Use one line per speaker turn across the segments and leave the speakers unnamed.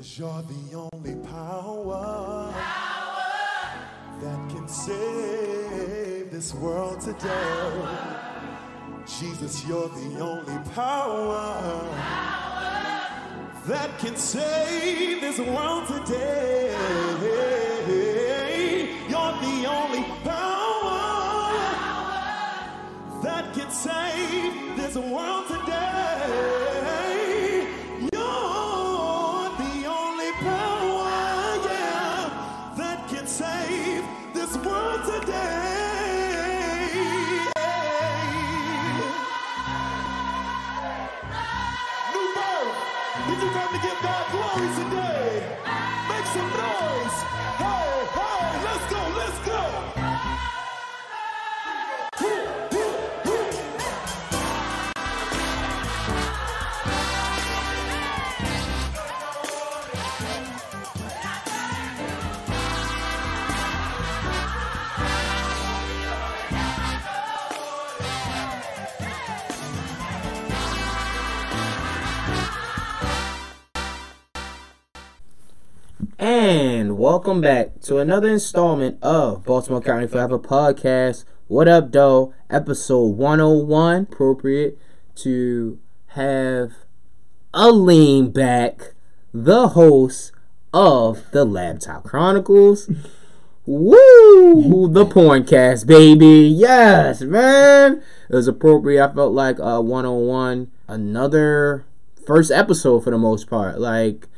Cause you're the only power, that can save this world today. Jesus, you're the only power, that can save this world today. Today? Make some noise. Hey, hey, let's go, let's go.
Welcome back to another installment of Baltimore County Forever Podcast. What up, though? Episode 101. Appropriate to have a lean back, the host of the Laptop Chronicles. Woo! The porncast, baby. Yes, man. It was appropriate. I felt like uh 101, another first episode for the most part. Like,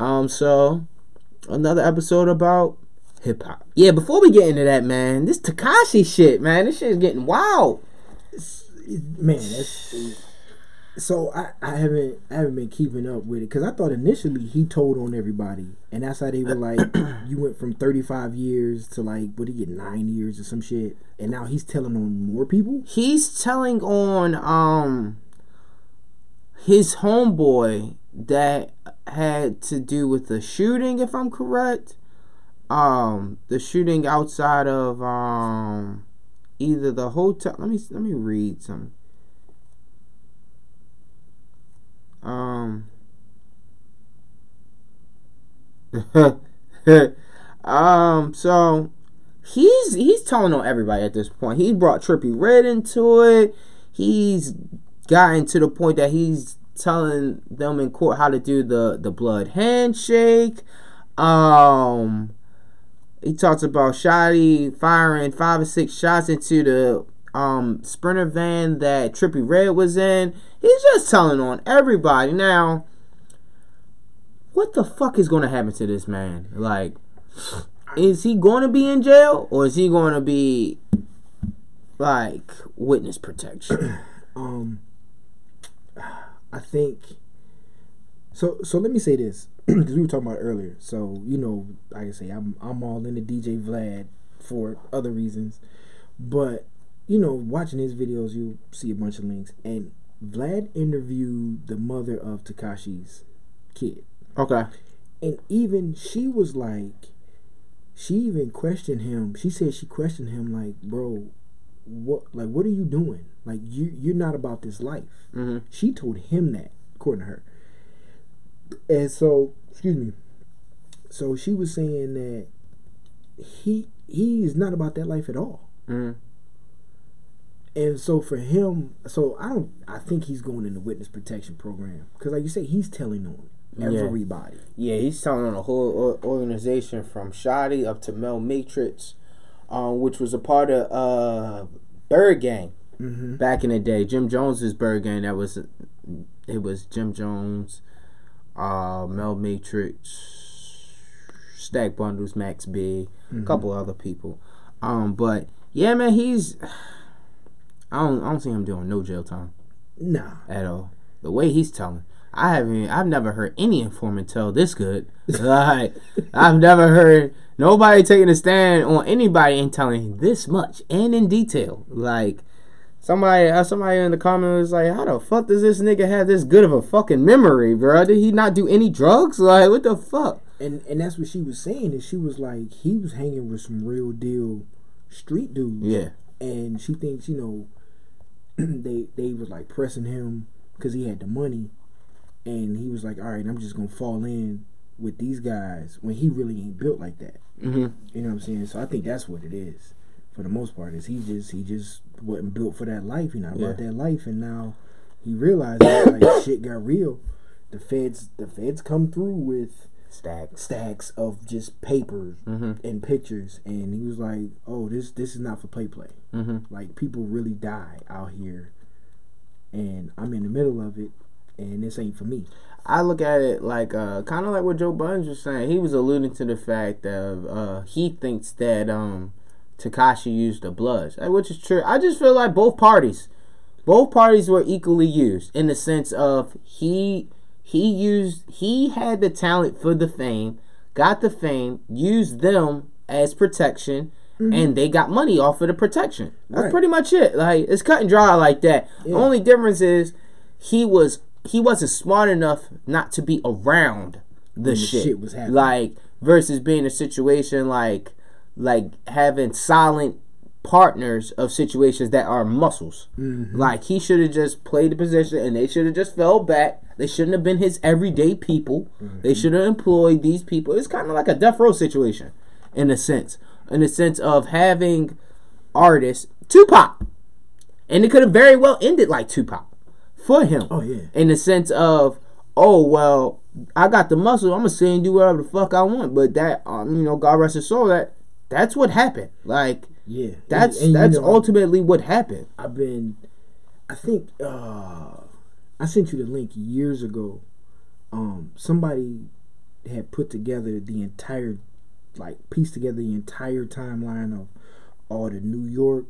um, so another episode about hip hop. Yeah, before we get into that, man, this Tekashi shit, man, this shit is getting wild.
man, that's so I, I haven't I haven't been keeping up with it because I thought initially he told on everybody, and that's how they were like, you went from thirty five years to like what did he get nine years or some shit, and now he's telling on more people.
He's telling on um his homeboy that had to do with the shooting, if I'm correct. Um, the shooting outside of um either the hotel. Let me let me read some. Um. um. So he's he's telling on everybody at this point. He brought Trippie Redd into it. He's gotten to the point that he's telling them in court how to do the the blood handshake. Um. He talks about Shotti firing five or six shots into the um sprinter van that Trippie Redd was in. He's just telling on everybody. Now, what the fuck is gonna happen to this man? Like, is he gonna be in jail or is he gonna be like witness protection?
Um, I think. So so let me say this because we were talking about earlier. So you know, like I say, I'm I'm all into DJ Vlad for other reasons, but you know, watching his videos, you'll see a bunch of links. And Vlad interviewed the mother of Tekashi's kid,
okay.
and even she was like, she even questioned him. She said she questioned him like, bro, what like what are you doing? Like you you're not about this life.
Mhm.
She told him that, according to her. And so, excuse me. So she was saying that he he is not about that life at all.
Mhm.
And so for him, so I don't. I think he's going in the witness protection program because, like you say, he's telling on everybody.
Yeah, he's telling on a whole organization from Shotti up to Mel Matrix, um, which was a part of uh, Byrd Gang
Mm-hmm.
back in the day. Jim Jones's Byrd Gang. That was it was Jim Jones, uh, Mel Matrix, Stack Bundles, Max B, a couple other people. Um, but yeah, man, he's. I don't. I don't see him doing no jail time
Nah,
at all. The way he's telling, I haven't. I've never heard any informant tell this good. like I've never heard nobody taking a stand on anybody and telling this much and in detail. Like somebody, uh, somebody in the comment was like, "How the fuck does this nigga have this good of a fucking memory, bro? Did he not do any drugs? Like what the fuck?"
and and that's what she was saying. And she was like, he was hanging with some real deal street dudes.
Yeah.
and she thinks you know they they was like pressing him because he had the money, and he was like, all right, I'm just gonna fall in with these guys when he really ain't built like that.
Mhm.
You know what I'm saying? So I think that's what it is. For the most part, is he just he just wasn't built for that life. He not about
Yeah.
that life, and now he realized that, like shit got real. The feds, the feds come through with
Stacks.
stacks of just papers
Mhm.
and pictures, and he was like, "Oh, this this is not for play play.
Mhm.
Like people really die out here, and I'm in the middle of it, and this ain't for me."
I look at it like uh, kind of like what Joe Buns was saying. He was alluding to the fact of uh, he thinks that um, Tekashi used the bloods, which is true. I just feel like both parties, both parties were equally used in the sense of he he used he had the talent for the fame, got the fame, used them as protection. And they got money off of the protection. That's
Right.
pretty much it. Like it's cut and dry like that. The only difference is he was he wasn't smart enough not to be around the,
the
shit.
shit was happening.
Like versus being a situation like like having silent partners of situations that are muscles.
Mm-hmm.
Like he should have just played the position and they should have just fell back. They shouldn't have been his everyday people.
Mm-hmm.
They should have employed these people. It's kind of like a death row situation in a sense. In the sense of having artists Tupac. And it could have very well ended like Tupac for him.
Oh, yeah.
In the sense of, oh well, I got the muscle. I'm gonna say and do whatever the fuck I want. But that, um, you know, God rest his soul. That that's what happened. Like
Yeah,
that's
And- and, you
that's
know,
ultimately what happened.
I've been, I think, uh, I sent you the link years ago. Um, somebody had put together the entire, like, pieced together the entire timeline of all the New York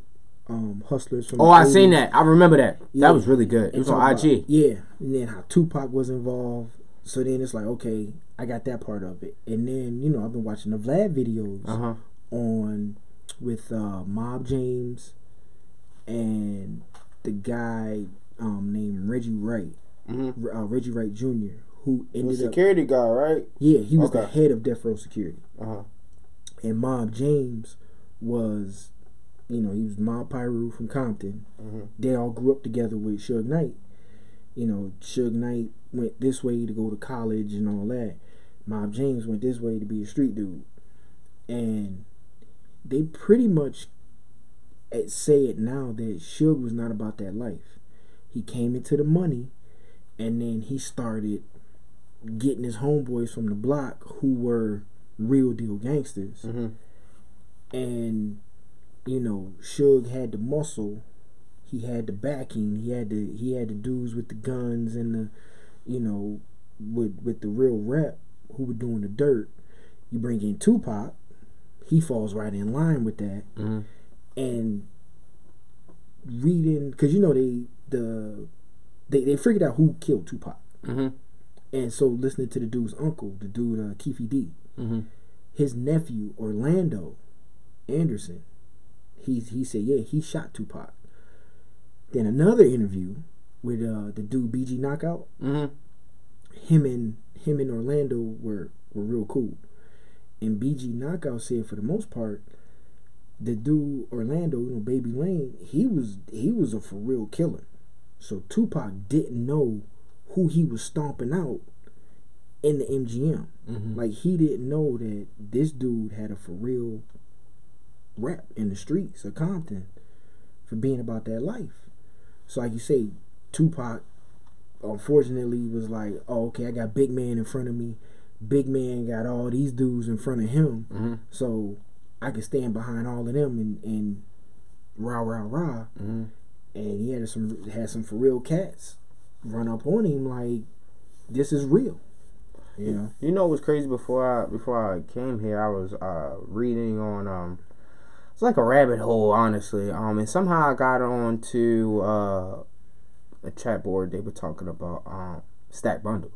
um, hustlers from.
Oh,
the
I seen that. I remember that.
Yeah.
That was really good. It was on
about-
IG.
Yeah, and then how Tupac was involved. So then it's like, okay, I got that part of it, and then you know I've been watching the Vlad videos
Uh huh.
on with uh, Mob James and the guy um, named Reggie Wright,
Mhm.
uh, Reggie Wright Jr., who ended up
security guard, right?
yeah he was the head of Death Row Security,
Uh huh.
and Mob James was you know he was Mob Pyru from Compton.
Mhm.
They all grew up together with Suge Knight. You know, Suge Knight went this way to go to college and all that. Mob James went this way to be a street dude, and they pretty much say it now that Suge was not about that life. He came into the money, and then he started getting his homeboys from the block who were real deal gangsters,
Mhm.
and you know, Suge had the muscle, he had the backing, he had the he had the dudes with the guns and the, you know, with with the real rep who were doing the dirt. You bring in Tupac, he falls right in line with that,
Mhm.
and reading because you know they the they they figured out who killed Tupac,
Mhm.
and so listening to the dude's uncle, the dude uh, Keefe D,
Mhm.
his nephew Orlando Anderson, he he said yeah he shot Tupac. Then another interview with uh, the dude BG Knockout,
Mhm.
him and him and Orlando were were real cool, and BG Knockout said for the most part, the dude Orlando, you know Baby Lane, he was he was a for real killer, so Tupac didn't know who he was stomping out in the MGM.
Mhm.
Like he didn't know that this dude had a for real rep in the streets of Compton for being about that life. So like you say, Tupac unfortunately was like, Oh, okay, I got big man in front of me. Big man got all these dudes in front of him.
Mhm.
So I can stand behind all of them and, and rah rah rah.
Mhm.
And he had some had some for real cats run up on him like this is real. You know?
You know what's crazy? Before I before I came here, I was uh, reading on um, it's like a rabbit hole, honestly. Um, and somehow I got on to uh, a chat board. They were talking about um, stack bundles,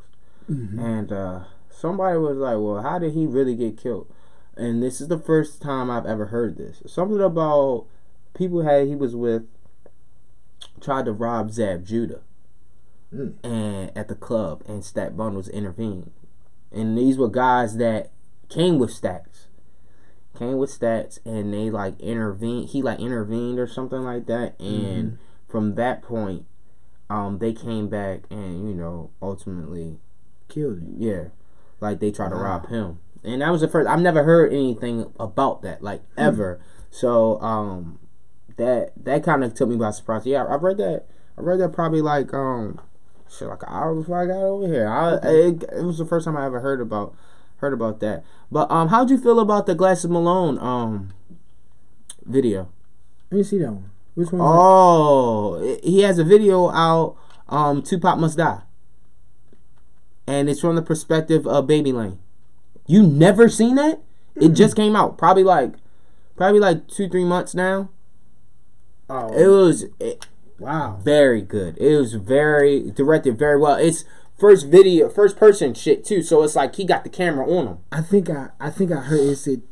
and uh, somebody was like, "Well, how did he really get killed?" And this is the first time I've ever heard this. Something about people had he was with tried to rob Zab Judah
Mm.
and at the club and Stack Bundles intervened. And these were guys that came with stacks. Came with stats and they like intervened he like intervened or something like that and from that point um they came back and you know ultimately
Killed him.
yeah like they try to rob him. And that was the first. I've never heard anything about that, like
Hmm.
ever. So um, that that kind of took me by surprise. Yeah, I read that. I read that probably like um, shit, like an hour before I got over here. I it, it was the first time I ever heard about heard about that. But um, how'd you feel about the Glasses Malone um video?
Let me see that one. Which one?
Oh, he has a video out. Um, Tupac must die, and it's from the perspective of Baby Lane. You never seen that? It just came out. Probably like, probably like two three months now.
that?
It
Oh,
was it,
wow.
very good. It was very directed very well. It's first video, first person shit too. So it's like he got the camera on him.
I think I I think I heard it said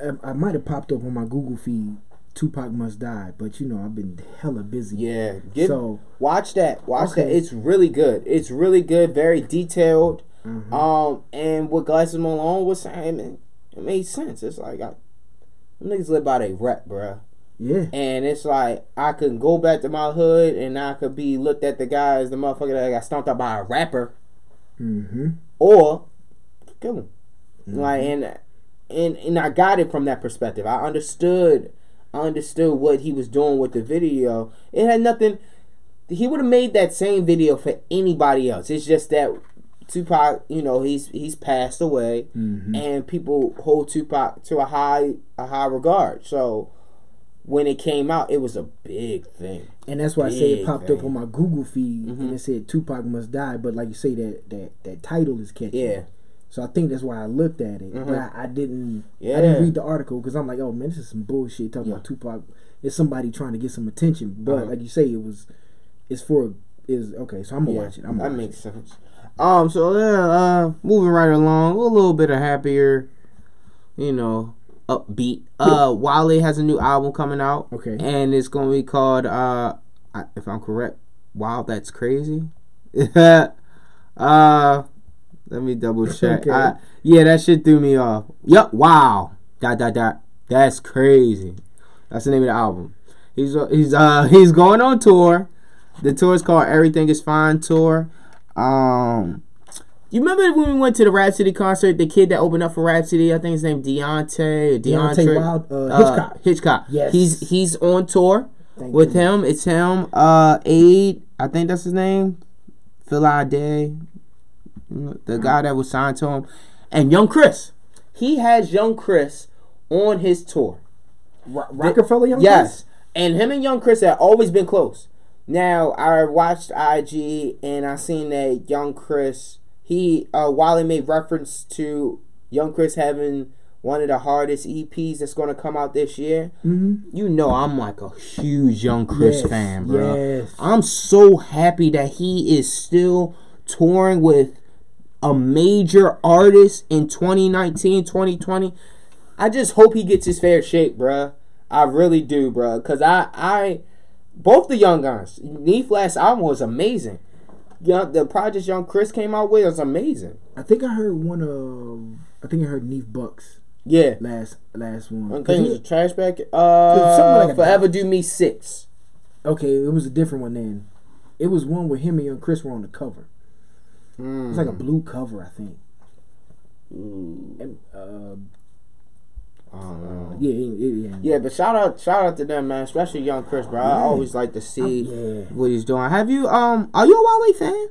I, I might have popped up on my Google feed. Tupac must die, but you know I've been hella busy.
Yeah, give,
So
watch that. Watch that. It's really good. It's really good. Very detailed.
Mhm.
Um, and what Glasses Malone was saying, it, it made sense. It's like I, them niggas live by their rep, bruh.
Yeah,
And it's like I could go back to my hood and I could be looked at the guy as the motherfucker that got stomped out by a rapper,
mm-hmm.
or kill him. Like and and and I got it from that perspective. I understood. I understood what he was doing with the video. It had nothing. He would have made that same video for anybody else. It's just that Tupac, you know, he's he's passed away,
Mhm.
and people hold Tupac to a high a high regard. So when it came out, it was a big thing.
and that's why I say it popped
thing.
up on my Google feed
Mhm.
and it said Tupac must die. But like you say, that that that title is catchy.
Yeah,
So I think that's why I looked at it,
Mhm.
but I, I didn't.
Yeah.
I didn't read the article because I'm like, oh man, this is some bullshit talking
Yeah.
about Tupac. It's somebody trying to get some attention, but
Uh-huh.
like you say, it was. It's for is okay. So I'm gonna
yeah,
watch it. I'm
that makes sense. Um, so yeah, uh, moving right along, a little bit of happier, you know, upbeat. Uh, Wale has a new album coming out.
Okay.
and it's gonna be called, uh, if I'm correct, Wow, that's crazy. uh, let me double check.
Okay.
I- yeah, that shit threw me off. Yup, wow, dot dot dot. That's crazy. That's the name of the album. He's uh, he's uh he's going on tour. The tour is called Everything Is Fine tour. Um, you remember when we went to the Rapsody concert? The kid that opened up for Rapsody, I think his name Deontay. or
Deontay Wild, uh, Hitchcock.
Hitchcock.
Yes.
He's he's on tour
Thank
with
you.
him. It's him. Uh, Aid. I think that's his name. Phil Adé. The guy that was signed to him, and Young Chris. He has Young Chris on his tour.
Ro- Rockefeller Young Chris?
Yes. And him and Young Chris have always been close. Now I watched IG and I seen that Young Chris he uh while he made reference to Young Chris having one of the hardest EPs that's gonna come out this year.
Mm-hmm.
You know I'm like a huge Young Chris
Yes,
fan, bro.
yes.
I'm so happy that he is still touring with a major artist in 2019, 2020. I just hope he gets his fair shake, bruh. I really do, bruh. Cause I, I, both the young guys. Neef last album was amazing. Young, the project Young Chris came out with was amazing.
I think I heard one of. I think I heard Neef Bucks
Yeah,
last last one.
I think it was a trash bag. Uh,
something like
Forever Do Me Six.
okay, it was a different one then. It was one where him and Young Chris were on the cover. It was like a blue cover, I think.
Mm,
And, uh,
I
yeah, yeah, yeah.
Yeah, but shout out, shout out to them, man. Especially young Chris, bro. I always like to see
Yeah.
what he's doing. Have you, um, are you a Wale fan?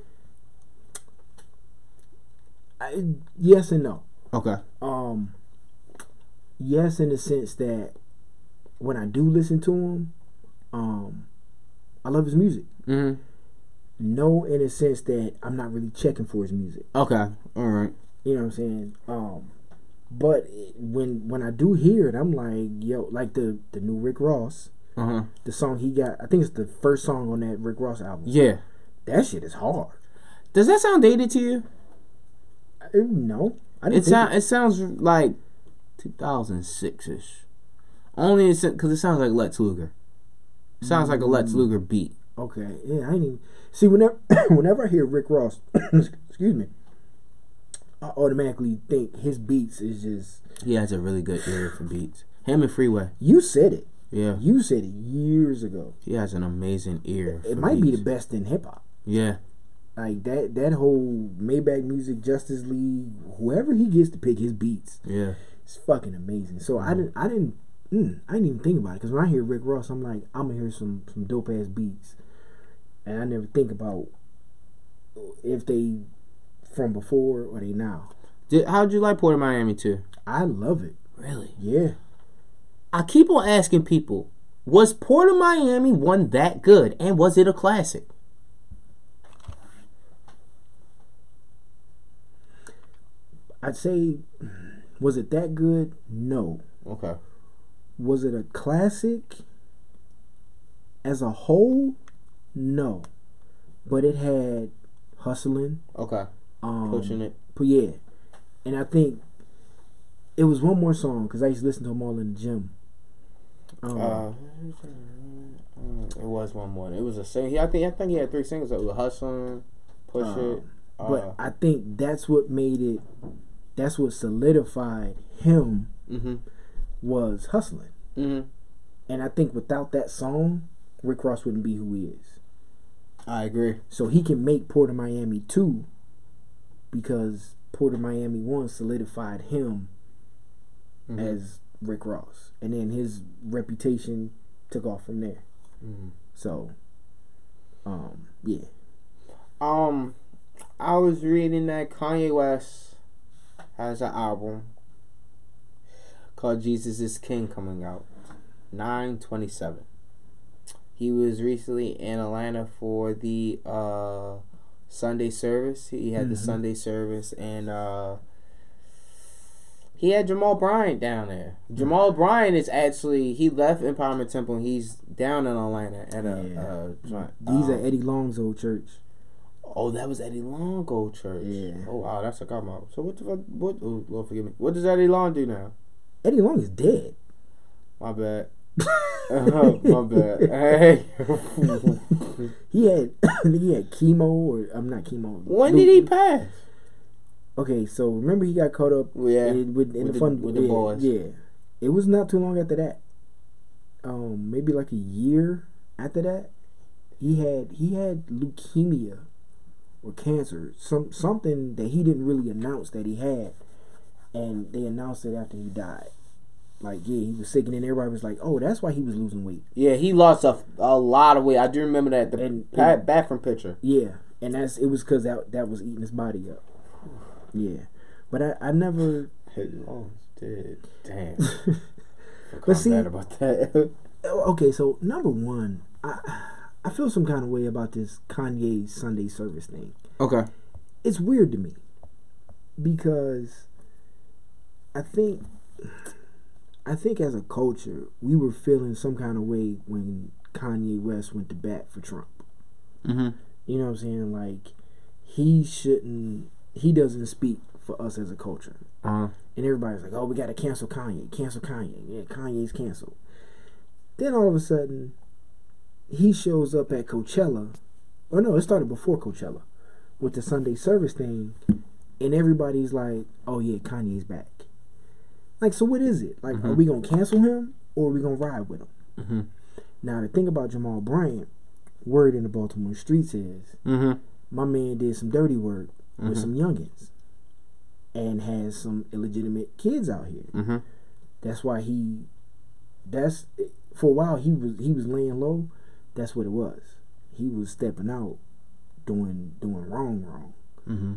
I, yes and no.
Okay.
Um, yes, in the sense that when I do listen to him, um, I love his music.
Mm-hmm.
No, in a sense that I'm not really checking for his music.
Okay. All right.
You know what I'm saying? Um, but when when I do hear it, I'm like, yo, like the the new Rick Ross,
Uh huh.
the song he got. I think it's the first song on that Rick Ross album.
Yeah.
That shit is hard.
Does that sound dated to you?
I, no, I didn't
It sound it sounds like 2006 ish. Only because it sounds like Lex Luger. It sounds like a Lex
Mm.
Luger beat.
Okay, yeah, I ain't even see whenever whenever I hear Rick Ross, excuse me, I automatically think his beats is just.
He has a really good ear for beats. Him and Freeway.
You said it.
Yeah.
You said it years ago.
He has an amazing ear.
It might be the best in hip hop.
Yeah.
Like that that whole Maybach Music Justice League, whoever he gets to pick his beats,
Yeah.
it's fucking amazing. So I didn't I didn't mm, I didn't even think about it because when I hear Rick Ross, I'm like I'm gonna hear some some dope ass beats, and I never think about if they from before or they now.
Did, how'd you like Port of Miami too?
I love it.
Really?
Yeah.
I keep on asking people, was Port of Miami one that good, and was it a classic?
I'd say, was it that good? No.
Okay.
Was it a classic as a whole? No. But it had hustling.
Okay.
Um,
Pushing it.
But yeah, and I think it was one more song because I used to listen to them all in the gym. Um,
Uh, it was one more. It was a sing. I think. I think he had three singles. It was hustling, push
Uh,
it.
but
Uh,
I think that's what made it. That's what solidified him
mhm.
was hustling,
Mhm.
and I think without that song, Rick Ross wouldn't be who he is.
I agree.
So he can make Port of Miami two because Port of Miami one solidified him
Mhm.
as Rick Ross, and then his reputation took off from there.
Mhm.
So, um, yeah,
Um, I was reading that Kanye West has an album called Jesus is King coming out. Nine twenty seven. He was recently in Atlanta for the uh Sunday service. He had the
Mhm.
Sunday service and uh he had Jamal Bryant down there. Jamal Bryant is actually he left Empowerment Temple and he's down in Atlanta at a
Yeah.
uh,
these
Um,
are Eddie Long's old church.
Oh, that was Eddie Long old Church.
Yeah.
Oh wow, that's a come out. So what the fuck? What? Oh, Lord forgive me. What does Eddie Long do now?
Eddie Long is dead.
My bad. Uh, my bad. Hey.
He had, I think he had chemo, or I'm not chemo.
when did he pass?
Okay, so remember he got caught up
Yeah.
in, with, in
With
the
the-
fun
with the
yeah,
boys.
Yeah, it was not too long after that. Um, maybe like a year after that, he had he had leukemia or cancer, some something that he didn't really announce that he had, and they announced it after he died. Like yeah, he was sick, and then everybody was like, "Oh, that's why he was losing weight."
Yeah, he lost a, a lot of weight. I do remember that the
And-
pa- bathroom picture.
Yeah, and that's it was because that that was eating his body up. Yeah, but I I never.
Eddie Long's dead. Damn.
But see-
about that.
Oh, Okay, so number one, I I feel some kind of way about this Kanye Sunday service thing.
okay.
It's weird to me because I think I think as a culture we were feeling some kind of way when Kanye West went to bat for Trump.
Mm-hmm.
You know what I'm saying? Like he shouldn't. He doesn't speak for us as a culture.
Uh-huh.
And everybody's like, "Oh, we got to cancel Kanye. Cancel Kanye. Yeah, Kanye's canceled." Then all of a sudden, he shows up at Coachella. Oh no, it started before Coachella with the Sunday service thing, and everybody's like, "Oh yeah, Kanye's back." Like, so what is it? Like, are
Mhm.
we gonna cancel him or are we gonna ride with him?
Mm-hmm.
Now, the thing about Jamal Bryant, word in the Baltimore streets is
Mm-hmm.
my man did some dirty work with
Mhm.
some youngins and has some illegitimate kids out here.
Mm-hmm.
That's why he. That's for a while he was he was laying low. That's what it was. He was stepping out, doing doing wrong wrong.
Mm-hmm.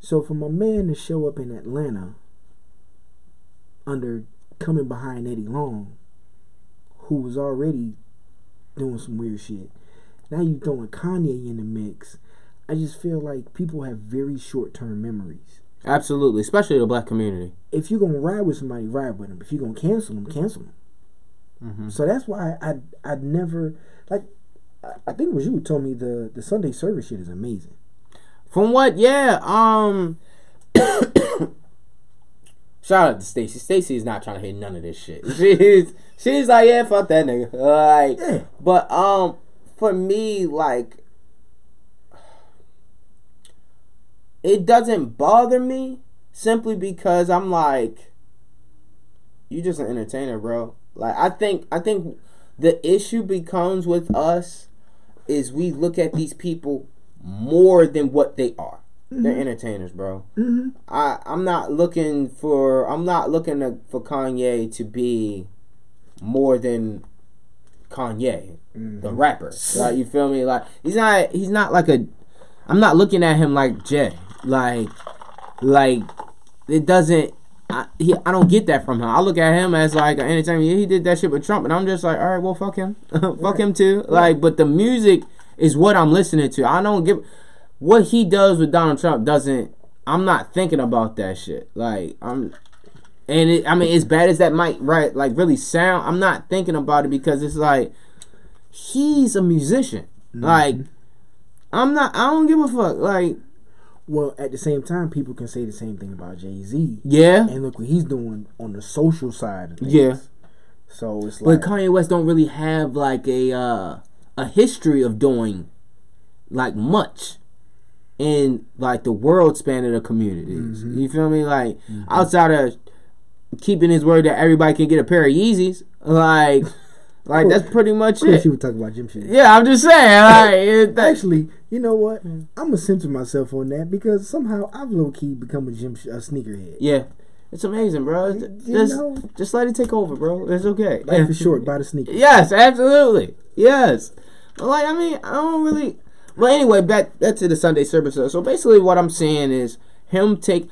So for my man to show up in Atlanta, under coming behind Eddie Long, who was already doing some weird shit. Now you throwing Kanye in the mix. I just feel like people have very short term memories.
Absolutely, especially the black community.
If you're gonna ride with somebody, ride with them. If you're gonna cancel them, cancel them.
Mm-hmm.
So that's why I I never like. I- I think it was you who told me the the Sunday service shit is amazing.
From what? Yeah. Um. Shout out to Stacy. Stacy is not trying to hear none of this shit. She's she's like, yeah, fuck that nigga. Like,
Yeah.
but um, for me, like, it doesn't bother me simply because I'm like, you just an entertainer, bro. Like, I think I think the issue becomes with us is we look at these people more than what they are. They're entertainers, bro.
Mm-hmm.
I I'm not looking for I'm not looking to, for Kanye to be more than Kanye, the rapper. Like you feel me? Like he's not he's not like a I'm not looking at him like Jay. Like like it doesn't I, he, I don't get that from him. I look at him as like an entertainer. Yeah, he did that shit with Trump, and I'm just like, all right, well, fuck him, fuck him too. Like, but the music is what I'm listening to. I don't give what he does with Donald Trump. Doesn't I'm not thinking about that shit. Like I'm, and it, I mean, as bad as that might right like really sound, I'm not thinking about it because it's like he's a musician. Like I'm not. I don't give a fuck. Like
Well, at the same time, people can say the same thing about Jay Z.
yeah,
And look what he's doing on the social side of things.
Yeah.
So it's like
But Kanye West don't really have like a uh, a history of doing like much in like the world span of the communities. Mm-hmm. You feel me? Like mm-hmm. outside of keeping his word that everybody can get a pair of Yeezys, like like that's pretty much
of course
it.
you would talk about Jim Shit.
Yeah, I'm just saying. Like it, that,
Actually, you know what? I'm gonna censor myself on that because somehow I've low key become a gym sh- a sneakerhead.
yeah, it's amazing, bro.
You
Just
know-
just let it take over, bro. It's okay.
Life is short. Buy the sneaker.
Yes, absolutely. Yes. Like I mean, I don't really Well anyway, back back to the Sunday service. So basically what I'm saying is him take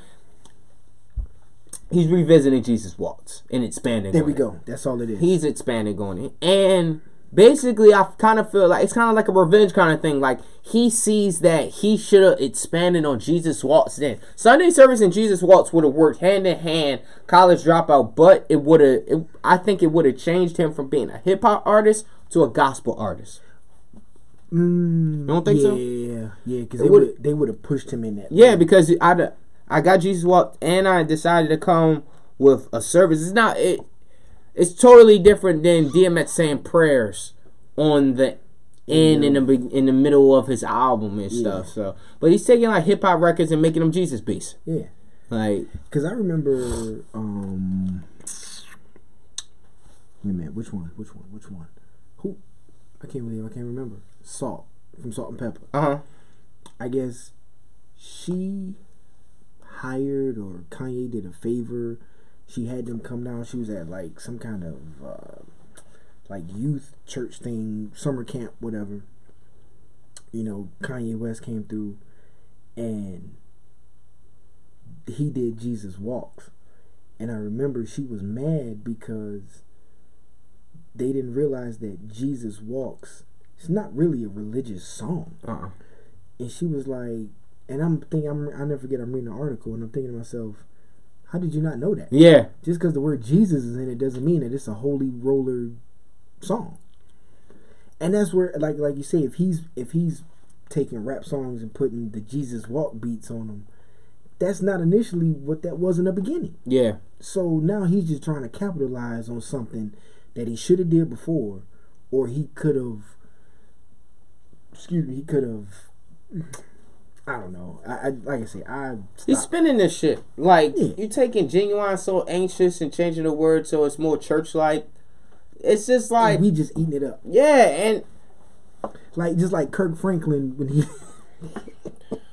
he's revisiting Jesus walks and expanding.
There we
it.
go. That's all it is.
He's expanding on it. And basically I kind of feel like it's kind of like a revenge kind of thing. Like he sees that he should have expanded on Jesus walks then. Sunday service and Jesus walks would have worked hand in hand, college dropout, but it would have I think it would have changed him from being a hip hop artist to a gospel artist.
Mm,
You don't think
yeah,
so?
Yeah, yeah, because they
would've-
they would have pushed him in that.
Yeah, because I I got Jesus walk and I decided to come with a service. It's not it. It's totally different than DMX saying prayers on the end in the in the middle of his album and stuff. So, but he's taking like hip hop records and making them Jesus beats.
yeah.
Like
Because I remember, um, wait a minute, which one? Which one? Which one? Who? I can't believe I can't remember. Salt from Salt-N-Pepa.
uh huh.
I guess she hired or Kanye did a favor. She had them come down. She was at like some kind of uh, like youth church thing, summer camp, whatever. You know, Kanye West came through and he did Jesus Walks. And I remember she was mad because they didn't realize that Jesus Walks it's not really a religious song.
Uh uh
And she was like, and I'm thinking, I'm, I never forget, I'm reading an article and I'm thinking to myself, how did you not know that?
Yeah.
Just because the word Jesus is in it doesn't mean that it's a holy roller song. And that's where, like, like you say, if he's if he's taking rap songs and putting the Jesus walk beats on them, that's not initially what that was in the beginning.
Yeah.
So now he's just trying to capitalize on something that he should have did before, or he could have. Excuse me, he could have. I don't know. I, I like I say, I.
He's spinning this shit. Like
Yeah.
you taking genuine so anxious and changing the word so it's more church like. It's just like
And we just eating it up,
yeah, and
like just like Kirk Franklin when he.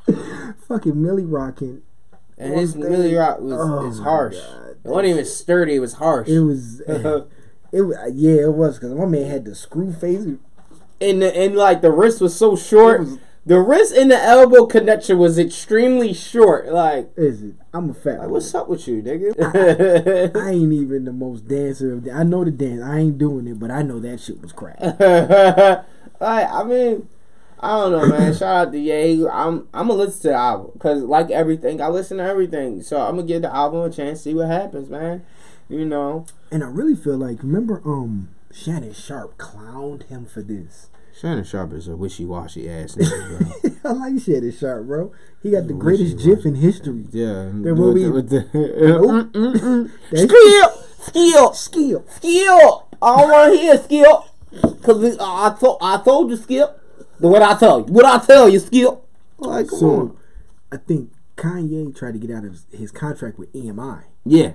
fucking Milly rocking.
and his
stage.
Milly Rock was
Oh
is harsh.
God,
it wasn't even sturdy. It was harsh.
It was. Eh, it yeah, it was because my man had the screw face.
And the, and like the wrist was so short.
Was-
the wrist and the elbow connection was extremely short. Like,
Is it? I'm a fat.
like what's up with you, nigga?
I ain't even the most dancer of the. I know the dance. I ain't doing it, but I know that shit was crack.
like, I mean, I don't know, man. Shout out to Ye. I'm I'm gonna listen to the album because, like everything, I listen to everything. So I'm gonna give the album a chance, see what happens, man. You know,
And I really feel like remember um Shannon Sharpe clowned him for this.
Shannon Sharpe is a wishy washy ass nigga.
I like Shannon Sharpe, bro. He got the greatest GIF in history.
yeah,
Then what we-
with the, skill, skill,
Skill.
skill. I don't want to hear skill, cause I told I told you skill. What I tell you, what I tell you, skill. Like, come
So
on.
I think Kanye tried to get out of his contract with EMI,
Yeah,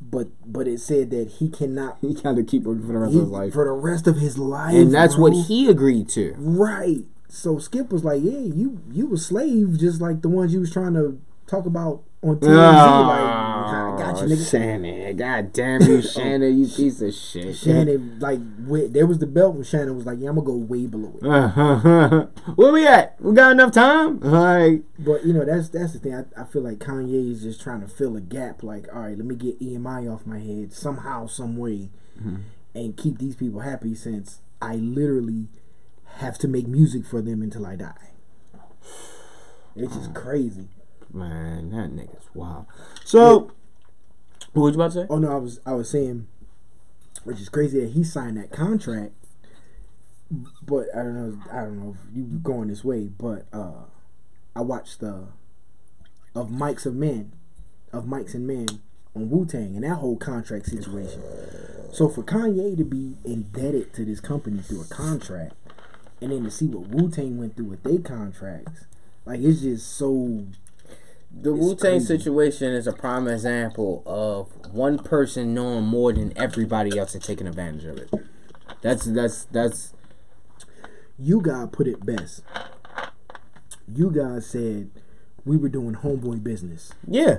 but but it said that he cannot
he kind of keep working for the rest
he,
of his life.
for the rest of his life.
and that's what he agreed to.
right. so Skip was like, "Yeah, you you was slave, just like the ones you was trying to talk about on TMZ." like, oh, I got you, nigga.
Shannon. God damn you, Shannon, you piece of shit.
Shannon, like, with, there was the belt, and Shannon was like, "Yeah, I'm gonna go way below it."
Where we at? We got enough time? Like,
But you know, that's that's the thing. I, I feel like Kanye is just trying to fill a gap. Like, all right, let me get EMI off my head somehow, some way, mm-hmm. and keep these people happy. Since I literally have to make music for them until I die. It's just mm. crazy.
Man, that nigga's wild. So, what was you about to say?
Oh no, I was I was saying, which is crazy that he signed that contract. But I don't know. I don't know if you going this way, but uh, I watched the of Mics of Men, of Mics and Men on Wu Tang and that whole contract situation. So for Kanye to be indebted to this company through a contract, and then to see what Wu Tang went through with their contracts, like it's just so.
The Wu Tang situation is a prime example of one person knowing more than everybody else and taking advantage of it. That's that's that's
You guys put it best. You guys said we were doing homeboy business.
yeah.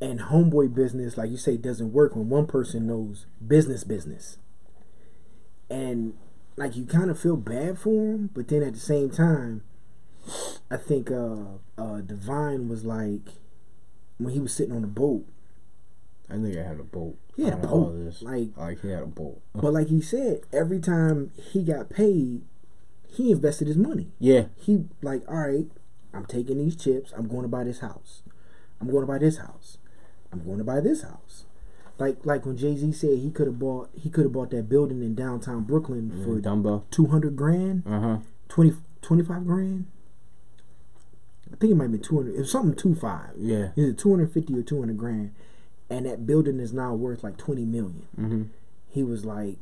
And homeboy business, like you say, doesn't work when one person knows business business. And like you kind of feel bad for him, but then at the same time, I think uh uh Divine was like when he was sitting on the boat.
I knew you had a boat.
He had a
I don't know all
boat,
this.
like-
like he had a boat.
But like he said, every time he got paid, he invested his money.
Yeah.
he like, all right, I'm taking these chips. I'm going to buy this house. I'm going to buy this house. I'm going to buy this house. Like like when Jay Z said he could have bought he could have bought that building in downtown Brooklyn
For
for
Dumbo.
two hundred grand,
Uh huh.
20, 25 grand. I think it might be two hundred. It was something two five.
Yeah.
is it two hundred fifty or two hundred grand, and that building is now worth like twenty million.
Mm-hmm.
He was like,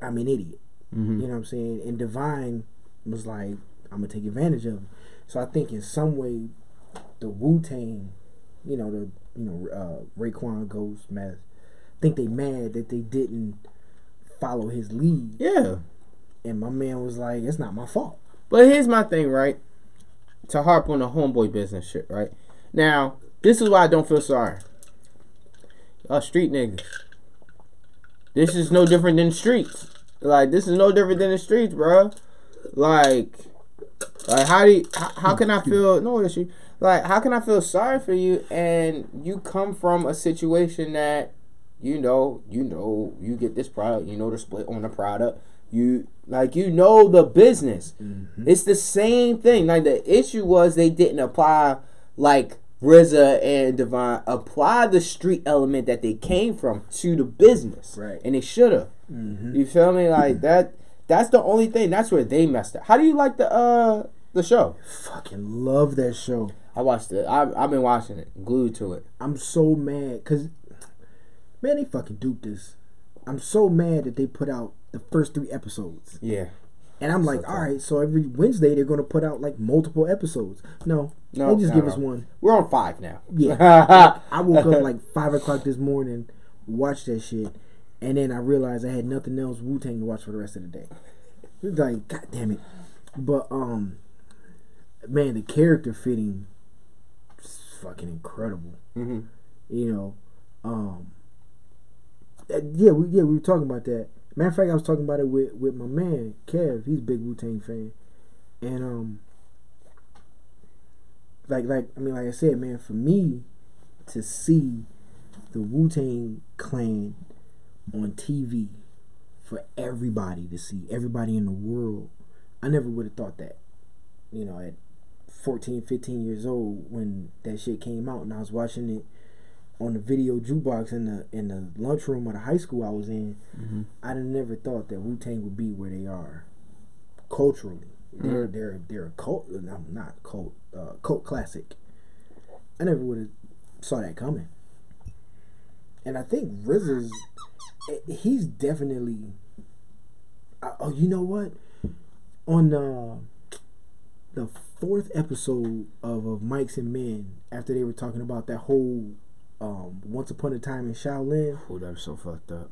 I'm an idiot.
Mm-hmm.
You know what I'm saying? And Divine was like, I'm gonna take advantage of it. So I think in some way, the Wu Tang, you know, the you know uh, Raekwon Ghost, Math, think they mad that they didn't follow his lead.
Yeah.
And my man was like, it's not my fault.
But here's my thing, right? To harp on the homeboy business shit, right? Now, this is why I don't feel sorry. Y'all street niggas. This is no different than streets. Like, this is no different than the streets, bro. Like, like how do you, how, how can I feel, no issue. Like, how can I feel sorry for you and you come from a situation that, you know, you know, you get this product, you know the split on the product. You like you know the business. Mm-hmm. It's the same thing. Like the issue was they didn't apply like RZA and Divine apply the street element that they came from to the business.
Right.
And they should have. Mm-hmm. You feel me? Like mm-hmm. that that's the only thing. That's where they messed up. How do you like the uh the show?
Fucking love that show.
I watched it. I I've been watching it, glued to it.
I'm so mad because, man, they fucking duped us. I'm so mad that they put out the first three episodes.
Yeah.
And I'm like, all right, so every Wednesday they're gonna put out like multiple episodes. No,
No,
they just give us one.
We're on five now.
Yeah. I woke up like five o'clock this morning, watched that shit, and then I realized I had nothing else Wu Tang to watch for the rest of the day. It's like, god damn it. But um, man, the character fitting, is fucking incredible.
hmm
You know, um, yeah, we yeah we were talking about that. Matter of fact, I was talking about it with with my man Kev. He's a big Wu Tang fan, and um, like like I mean, like I said, man, for me to see the Wu Tang Clan on TV for everybody to see, everybody in the world, I never would have thought that. You know, at 14, 15 years old when that shit came out, and I was watching it on the video jukebox in the in the lunchroom of the high school I was in.
Mhm.
I'd have never thought that Wu Tang would be where they are culturally. They're they're they're a cult, no, not cult, uh, cult classic. I never would have saw that coming. And I think RZA's he's definitely. Uh, oh, you know what? On uh, the fourth episode of, of Mics and Men, after they were talking about that whole um, Once Upon a Time in Shaolin,
Oh, that was so fucked up.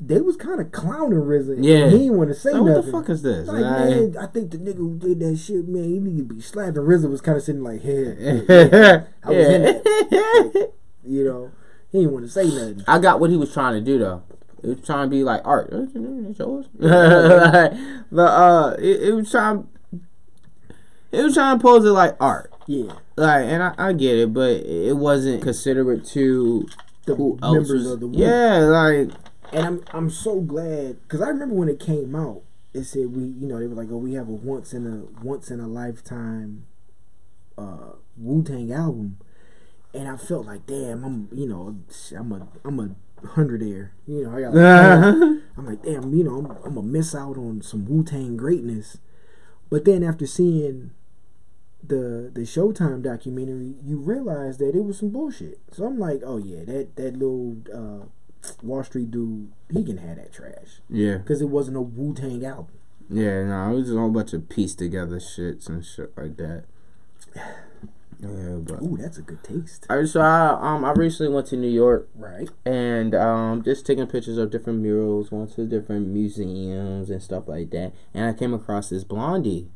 they was kind of clowning RZA.
Yeah.
he didn't want to say
So what the fuck is this?
Like,
Like-
man, I think the nigga who did that shit, man, he need to be slapped. And RZA was kind of sitting like, hey,
yeah.
I was in that. you know, he didn't want to say nothing.
I got what he was trying to do though. It was trying to be like art. It's yours. Like, but uh, it, it was trying. It was trying to pose it like art.
Yeah,
Like, and I, I get it, but it wasn't considerate to
the
who
members
was-
of the Wu.
Yeah, like
And I'm I'm so glad because I remember when it came out, it said we you know they were like oh we have a once in a once in a lifetime uh Wu Tang album, and I felt like damn I'm you know I'm a I'm a hundred there you know I got like, I'm like damn you know I'm, I'm gonna miss out on some Wu Tang greatness, but then after seeing the the Showtime documentary, you realize that it was some bullshit. So I'm like, oh yeah, that that little uh, Wall Street dude, he can have that trash
yeah,
because it wasn't a Wu Tang album.
yeah. No, it was a whole bunch of pieced together shits and shit like that. Yeah, but.
Ooh, that's a good taste.
Alright, so I um I recently went to New York
Right.
and um just taking pictures of different murals, went to different museums and stuff like that, and I came across this Blondie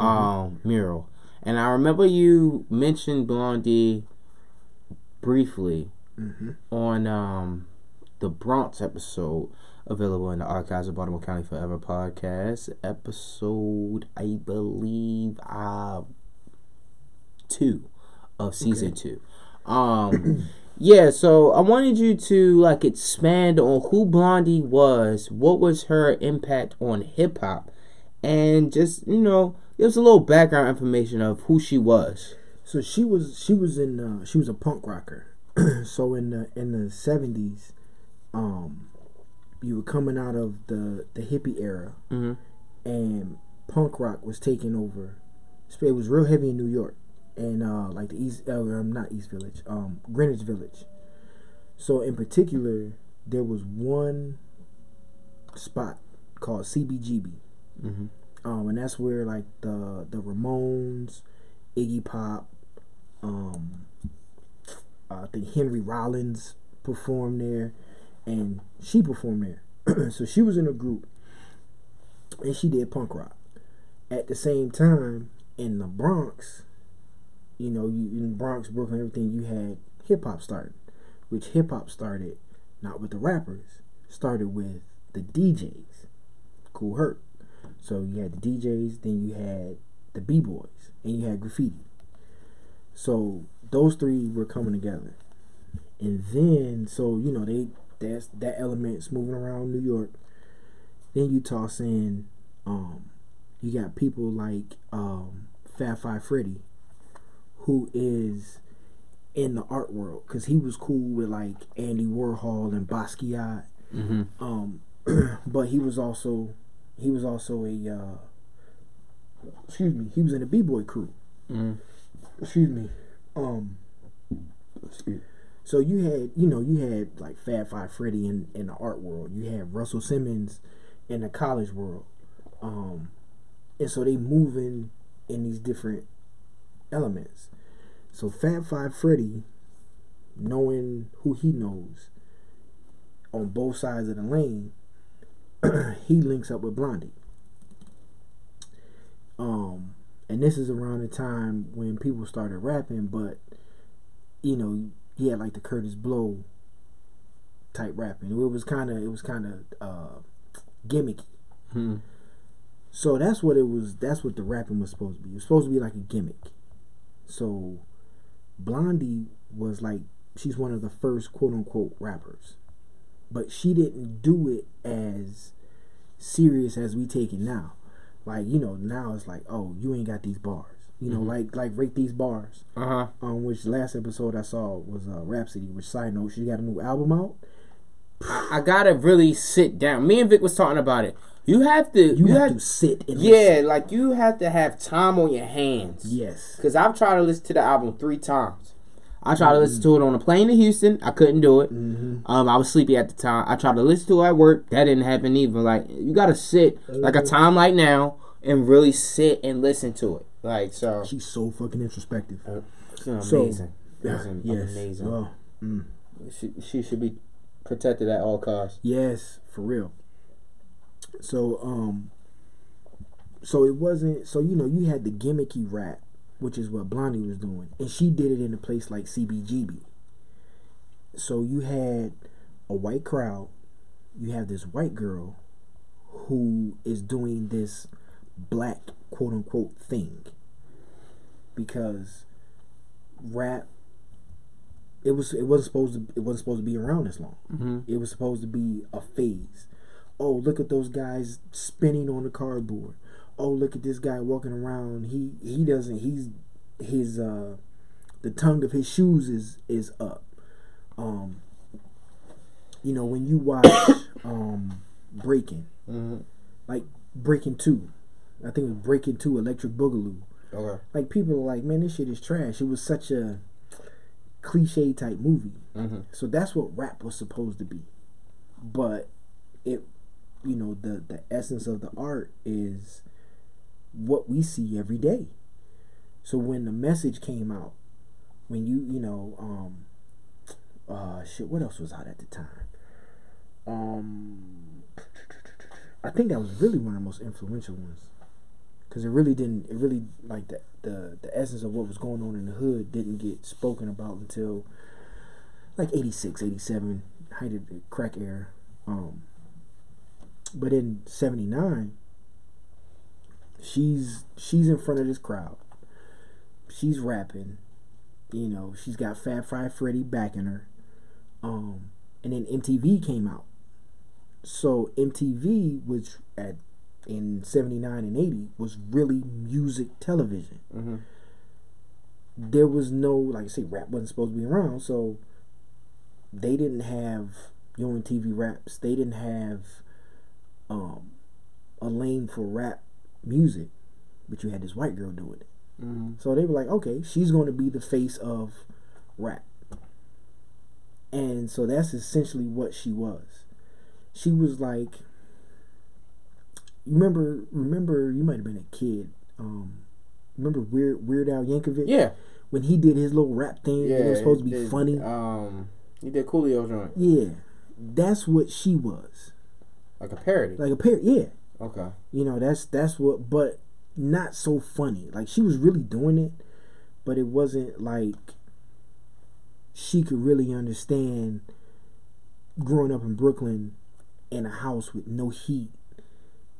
um mural, and I remember you mentioned Blondie briefly on um the Bronx episode available in the archives of Baltimore County Forever podcast. Episode I believe uh two of season two. Um yeah, so I wanted you to like expand on who Blondie was, what was her impact on hip hop, and just, you know, give us a little background information of who she was.
So she was she was in uh, she was a punk rocker. so in the in the seventies, um, you were coming out of the the hippie era,
Mhm.
and punk rock was taking over. It was real heavy in New York, and uh, like the East, uh, um, not East Village, um, Greenwich Village. So in particular, there was one spot called CBGB,
Mhm.
Um, and that's where like the the Ramones, Iggy Pop, um, I think Henry Rollins performed there, and she performed there. so she was in a group, and she did punk rock. At the same time, in the Bronx, you know, you in Bronx, Brooklyn, everything, you had hip hop started, which hip hop started not with the rappers, started with the DJs. Kool Herc. So you had the DJs, then you had the B boys, and you had graffiti. So those three were coming together, and then so you know they that's that element's moving around New York. Then you toss in, um, you got people like um, Fab Five Freddy, who is in the art world because he was cool with like Andy Warhol and Basquiat.
Mm-hmm.
Um, but he was also he was also a uh, excuse me he was in a b boy crew.
Mhm.
Excuse me. Um. So you had you know you had like Fab Five Freddy in in the art world. You had Russell Simmons in the college world. Um, and so they moving in these different elements. So Fab Five Freddy, knowing who he knows on both sides of the lane, he links up with Blondie. Um, and this is around the time when people started rapping, but you know, he had like the Kurtis Blow type rapping. It was kind of, it was kind of uh, gimmicky.
Hmm.
So that's what it was. That's what the rapping was supposed to be. It was supposed to be like a gimmick. So Blondie was like she's one of the first quote unquote rappers, but she didn't do it as serious as we take it now. Like you know now it's like oh you ain't got these bars. You know like like rate these bars.
Uh huh.
Um, which last episode I saw was uh, Rapsody. Which side note she got a new album out.
I gotta really sit down. Me and Vic was talking about it. You have to.
You,
You,
have,
have
to sit and
Yeah,
listen.
like you have to have time on your hands.
Yes.
Cause I've tried to listen to the album three times. I tried to listen to it on a plane to Houston. I couldn't do it.
Mm-hmm.
Um, I was sleepy at the time. I tried to listen to it at work. That didn't happen either. Like you gotta sit like a time like now and really sit and listen to it. Like so.
She's so fucking introspective.
It's amazing.
So- yes.
amazing.
Oh, mm.
She, she should be protected at all costs.
Yes, for real. So um so it wasn't so you know you had the gimmicky rap, which is what Blondie was doing, and she did it in a place like CBGB. So you had a white crowd, you have this white girl who is doing this black quote unquote thing because rap it was it wasn't supposed to it wasn't supposed to be around this long.
Mm-hmm.
It was supposed to be a phase. Oh, look at those guys spinning on the cardboard. Oh, look at this guy walking around. He he doesn't. He's his uh the tongue of his shoes is is up. Um, you know when you watch um Breaking,
Mm-hmm.
like Breaking Two, I think it was Breaking Two, Electric Boogaloo.
Okay.
Like people are like, man, this shit is trash. It was such a cliche type movie.
Mm-hmm.
So that's what rap was supposed to be. But it you know, the the essence of the art is what we see every day. So when the message came out, when you, you know, um uh shit, what else was out at the time? Um I think that was really one of the most influential ones. Cause it really didn't it really like the the the essence of what was going on in the hood didn't get spoken about until like 86, 87, height of the crack era. Um, but in 79, she's she's in front of this crowd. She's rapping. You know, she's got Fab Five Freddy backing her. Um, and then MTV came out. So MTV, which at in 79 and 80 was really music television.
Mm-hmm.
There was no, like I say, rap wasn't supposed to be around, so they didn't have Yo TV raps. They didn't have um, a lane for rap music, but you had this white girl doing it.
Mm-hmm.
So they were like, okay, she's going to be the face of rap. And so that's essentially what she was. She was like, you remember, remember, you might have been a kid. Um, remember Weird Weird Al Yankovic?
Yeah.
When he did his little rap thing,
Yeah.
it was supposed to be
did,
funny.
Um, he did Coolio joint,
yeah, that's what she was.
like a parody.
Like a parody. yeah.
Okay.
You know, that's that's what, but not so funny. Like she was really doing it, but it wasn't like she could really understand growing up in Brooklyn in a house with no heat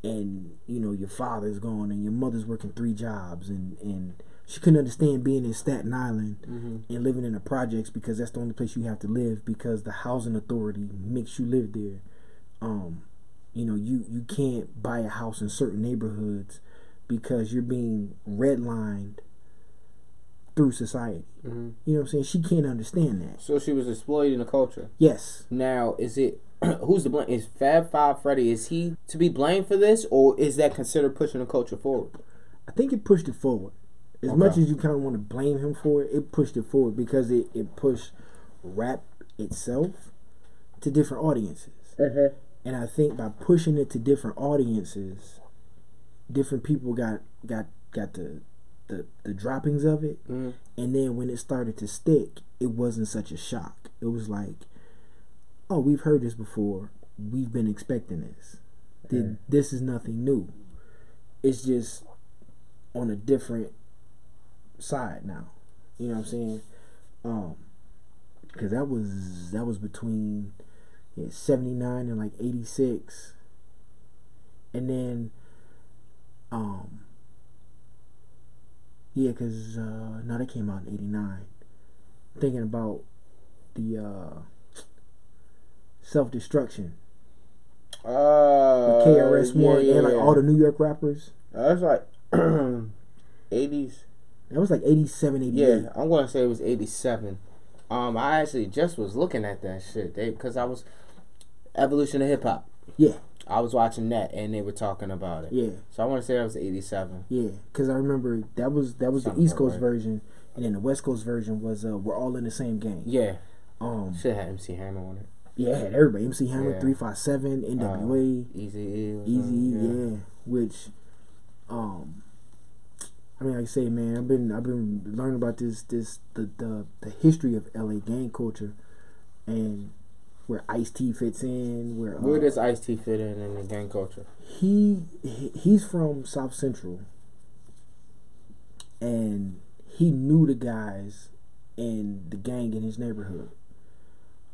and you know your father's gone and your mother's working three jobs and and she couldn't understand being in Staten Island
Mm-hmm.
and living in the projects because that's the only place you have to live because the housing authority makes you live there. Um, you know, you you can't buy a house in certain neighborhoods because you're being redlined through society.
Mm-hmm.
You know what I'm saying? She can't understand that.
So she was exploiting the culture.
Yes.
Now, is it who's to blame? Is Fab Five Freddy? Is he to be blamed for this, or is that considered pushing the culture forward?
I think it pushed it forward. As
Okay.
much as you kind of want to blame him for it, it pushed it forward because it, it pushed rap itself to different audiences. And I think by pushing it to different audiences, different people got got got the the, the droppings of it.
Mm-hmm.
And then when it started to stick, it wasn't such a shock. It was like, oh, we've heard this before. We've been expecting this. Th- This is nothing new. It's just on a different side now. You know what I'm saying? Um, because that was that was between yeah, 79 and like 86, and then um yeah, because uh, no, that came out in '89. Thinking about the uh, self destruction,
Uh,
KRS One,
yeah,
and like
yeah.
all the New York rappers.
That's like eighties.
That was like 87, 88.
Yeah, I'm gonna say it was eighty-seven. Um, I actually just was looking at that shit, they because I was evolution of hip hop.
Yeah,
I was watching that and they were talking about it.
yeah,
So I want to say that was eighty-seven.
yeah. Because I remember that was that was the East Coast
right.
version, and then the West Coast version was uh, "We're all in the same game."
Yeah,
Um,
shit had MC Hammer on it.
yeah, it had everybody. MC Hammer,
Yeah.
three five seven, NWA.
Easy E.
Eazy,
on it,
yeah. Which, um, I mean, like I say, man, I've been I've been learning about this this the the, the history of LA gang culture, and where Ice T fits in. Where uh,
Where does Ice T fit in in the gang culture?
he he- he's from South Central, and he knew the guys in the gang in his neighborhood.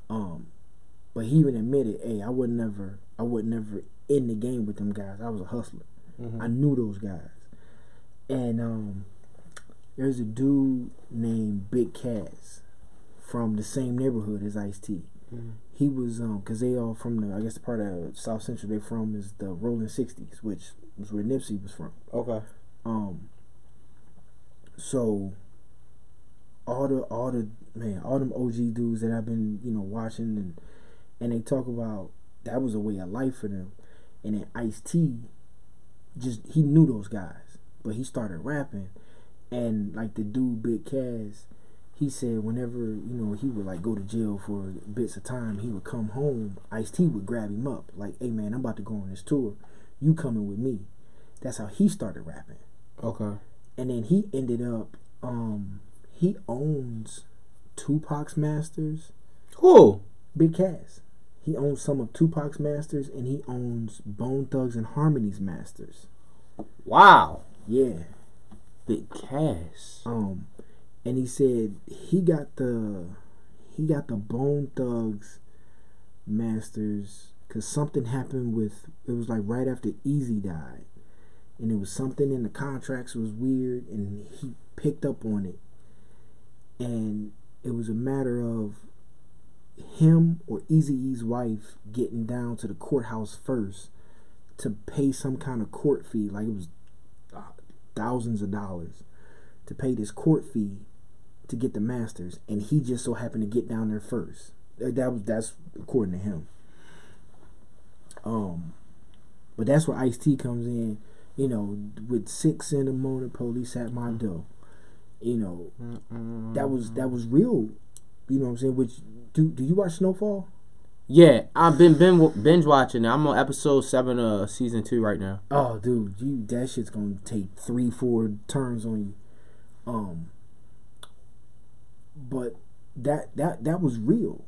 Um, but he even admitted, "Hey, I would never, I would never in the game with them guys. I was a hustler.
Mhm.
I knew those guys." And um, there's a dude named Big Cass from the same neighborhood as Ice T.
Mhm.
He was um, cause they all from the I guess the part of South Central they from is the Rolling Sixties, which was where Nipsey was from.
Okay.
Um. So. All the all the man all them OG dudes that I've been you know watching and and they talk about that was a way of life for them, and then Ice T, just he knew those guys, but he started rapping, and like the dude Big Cass, he said whenever you know he would like go to jail for bits of time, he would come home. Ice T would grab him up like, "Hey man, I'm about to go on this tour. You coming with me?" That's how he started rapping,
Okay.
and then he ended up. um He owns Tupac's masters.
Who?
Big Cass. He owns some of Tupac's masters, and he owns Bone Thugs-n-Harmony's masters.
Wow.
Yeah.
Big Cass.
Um, and he said he got the he got the Bone Thugs masters because something happened with it was like right after Eazy died, and it was something in the contracts was weird, and he picked up on it, and it was a matter of him or Eazy-E's wife getting down to the courthouse first to pay some kind of court fee, like it was uh, thousands of dollars to pay this court fee to get the masters, and he just so happened to get down there first. That that was that's according to him. Um, but that's where Ice T comes in. You know, with six in the morning, police at my door. You know, that was that was real. You know what I'm saying? Which do do you watch Snowfall?
Yeah, I've been binge, binge watching. it. I'm on episode seven of season two right now.
Oh, dude, you that shit's gonna take three, four turns on you. Um, but that that that was real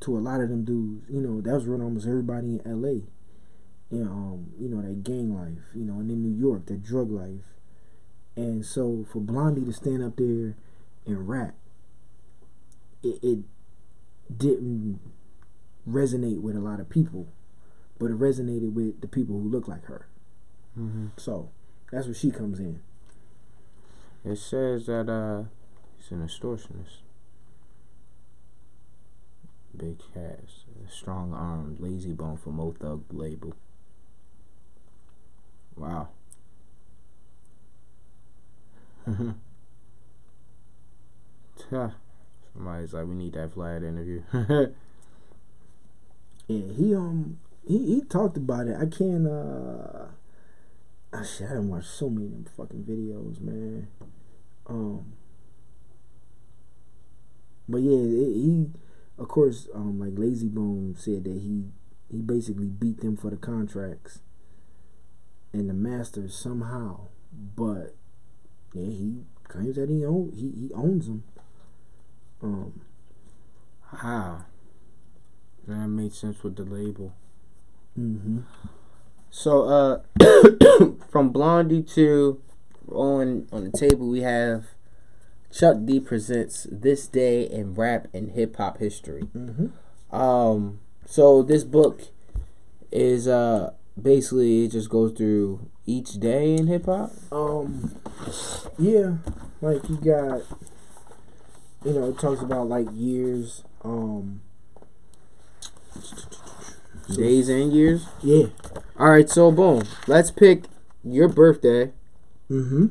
to a lot of them dudes. You know, that was real almost everybody in L.A. You know, um, you know that gang life. You know, and in New York, that drug life. And so for Blondie to stand up there and rap, it, it didn't resonate with a lot of people, but it resonated with the people who look like her.
Mm-hmm.
So that's where she comes in.
It says that uh, he's an extortionist. Big Cass, strong armed, Layzie Bone for Mo Thug label. Wow. Somebody's like, we need that Vlad interview.
Yeah, he um he, he talked about it. I can't uh ah, shit, I done watched so many of them fucking videos, man. Um But yeah, it, he of course, um like Layzie Bone said that he he basically beat them for the contracts and the masters somehow. But yeah, he claims that he own he, he owns them. Um
how? That made sense with the label.
Mm-hmm.
So, uh, from Blondie to on on the table, we have Chuck D presents this day in rap and hip hop history.
hmm
Um, so this book is uh basically it just goes through each day in hip hop.
Um, yeah, like you got, you know, it talks about like years. Um,
Days and years.
yeah.
All right, so boom. Let's pick your birthday.
Mm-hmm.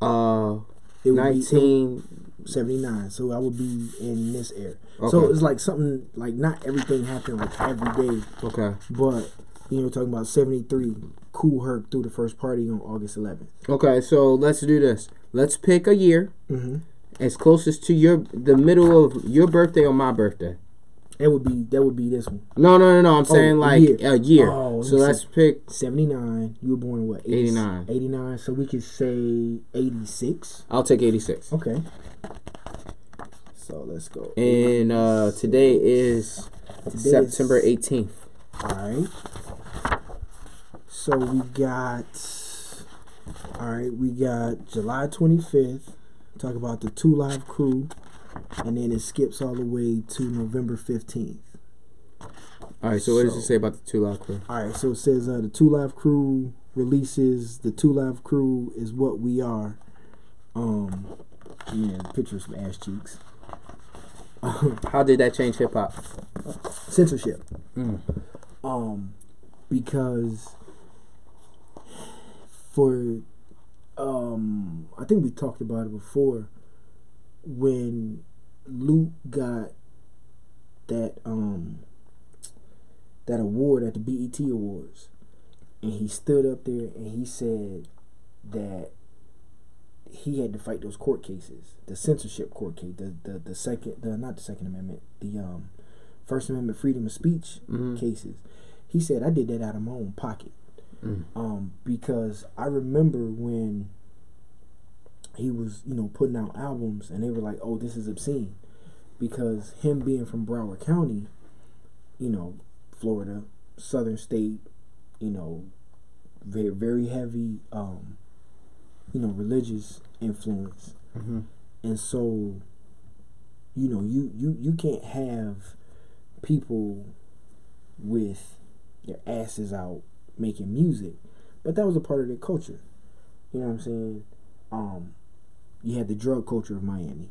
Uh,
It would
nineteen.
be seventy nine, so I would be in this era. So it's like something like not everything happened like every day,
Okay.
but you know, talking about seventy three. Kool Herc threw the first party on August 11th.
Okay. So let's do this. Let's pick a year.
Mm-hmm.
as closest to your the middle of your birthday or my birthday.
That would be that would be this one.
No, no, no, no. I'm saying
a
like
year.
a year.
Oh,
so let's
see.
pick.
79. You were born in what?
89.
89. So we could say 86.
I'll take 86.
Okay. So let's go.
And uh today is
Today is-
September 18th.
All right. So we got. All right, we got July 25th. Talk about the Two Live Crew, and then it skips all the way to November 15th.
All right, so what does it say about the two lock crew?
All right, so it says uh, the Two Live Crew releases. The Two Live Crew is what we are. Um, yeah, pictures of ass cheeks.
How did that change hip hop?
censorship.
Mm.
Um, because for um, I think we talked about it before. When Luke got that um that award at the BET Awards, and he stood up there and he said that he had to fight those court cases, the censorship court case, the the, the second, the not the Second Amendment, the um First Amendment freedom of speech
Mhm.
cases. He said, I did that out of my own pocket.
Mm.
Um, because I remember when he was, you know, putting out albums and they were like, oh, this is obscene. Because him being from Broward County, you know, Florida, southern state, you know, very, very heavy, um, you know, religious influence
Mm-hmm.
and so you know you you you can't have people with their asses out making music but that was a part of their culture you know what i'm saying um you had the drug culture of miami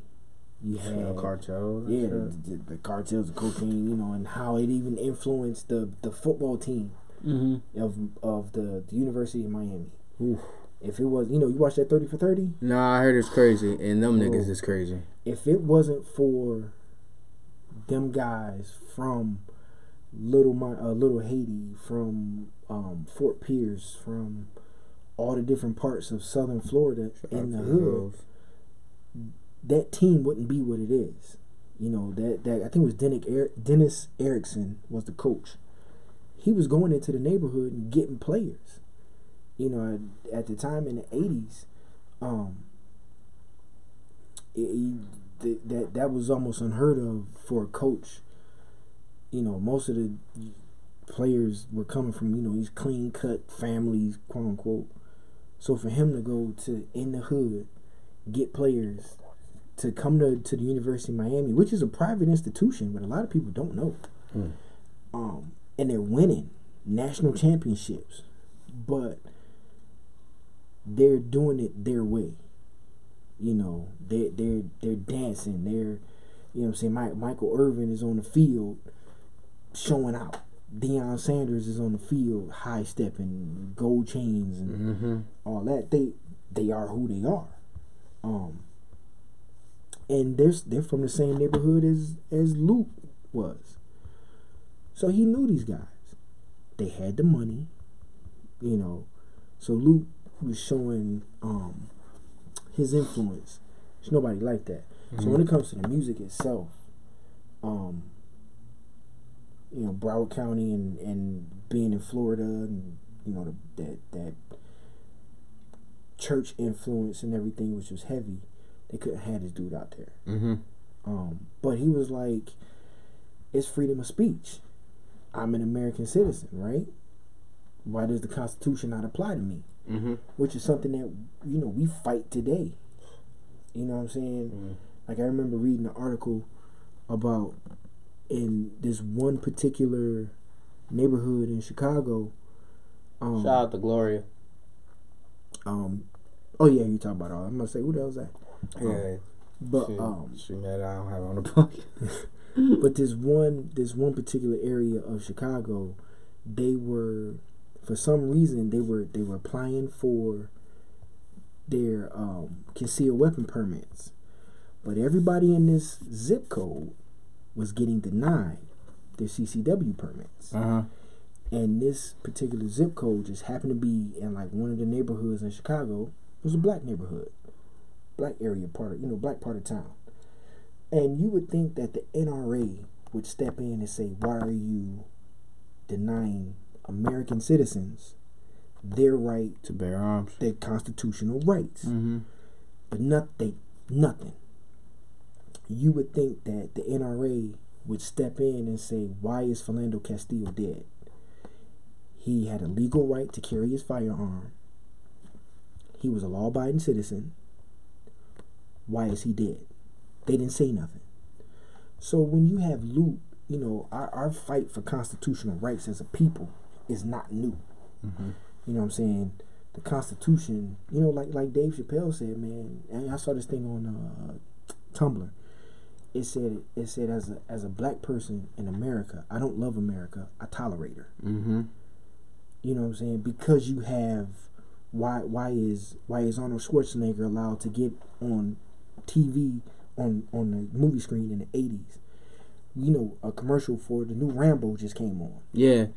you had
cartel.
yeah the, the cartels the cocaine you know and how it even influenced the the football team
Mm-hmm.
of of the, the university of miami
Oof.
if it was you know you watched that 30 for 30
No, I heard it's crazy, and them niggas
Oh.
is crazy.
if it wasn't for them guys from little my uh, little Haiti, from um, Fort Pierce, from all the different parts of southern Florida in the hood, that team wouldn't be what it is. You know that that I think it was Dennis, er- Dennis Erickson was the coach. He was going into the neighborhood and getting players. You know, at, at the time in the eighties, um, it, it- th- that that was almost unheard of for a coach. You know, most of the players were coming from you know these clean cut families, quote unquote. So for him to go to in the hood, get players to come to, to the University of Miami, which is a private institution, but a lot of people don't know.
Mm.
Um, and they're winning national championships, but they're doing it their way. You know, they they're they're dancing. They're you know what I'm saying. Mike, Michael Irvin is on the field showing out. Deion Sanders is on the field high stepping, gold chains and
Mm-hmm.
all that. They they are who they are. Um and they're they're from the same neighborhood as as Luke was. So he knew these guys. They had the money, you know. So Luke was showing um his influence. There's nobody like that. So when it comes to the music itself, um you know, Broward County and, and being in Florida and you know the, that that church influence and everything, which was heavy, they couldn't have this dude out there.
Mm-hmm.
Um, but he was like, "It's freedom of speech. I'm an American citizen, right? Why does the Constitution not apply to me?"
Mm-hmm.
Which is something that you know we fight today. You know what I'm saying?
Mm.
Like I remember reading an article about in this one particular neighborhood in Chicago. Um,
Shout out to Gloria.
um, oh yeah, you talk about all. I'm gonna say who the hell's that?
Yeah,
But
she,
um,
she mad I don't have on the podcast.
but this one this one particular area of Chicago, they were for some reason they were they were applying for their um, concealed weapon permits, but everybody in this zip code was getting denied their CCW permits.
Uh huh.
And this particular zip code just happened to be in like one of the neighborhoods in Chicago. It was a black neighborhood, black area part of you know black part of town. And you would think that the NRA would step in and say, "Why are you denying American citizens their right
To bear arms.
their constitutional rights?"
Mm-hmm.
But not they nothing. You would think that the NRA would step in and say, "Why is Philando Castillo dead?" He had a legal right to carry his firearm. He was a law-abiding citizen. Why is he dead? They didn't say nothing. So when you have loot, you know, our, our fight for constitutional rights as a people is not new. You know what I'm saying? The Constitution, you know, like like Dave Chappelle said, man. And I saw this thing on uh, Tumblr. It said it said as a as a black person in America, I don't love America. I tolerate her.
Mm-hmm.
You know what I'm saying? Because you have why why is why is Arnold Schwarzenegger allowed to get on TV on on the movie screen in the 80s? You know, a commercial for the new Rambo just came on.
Yeah.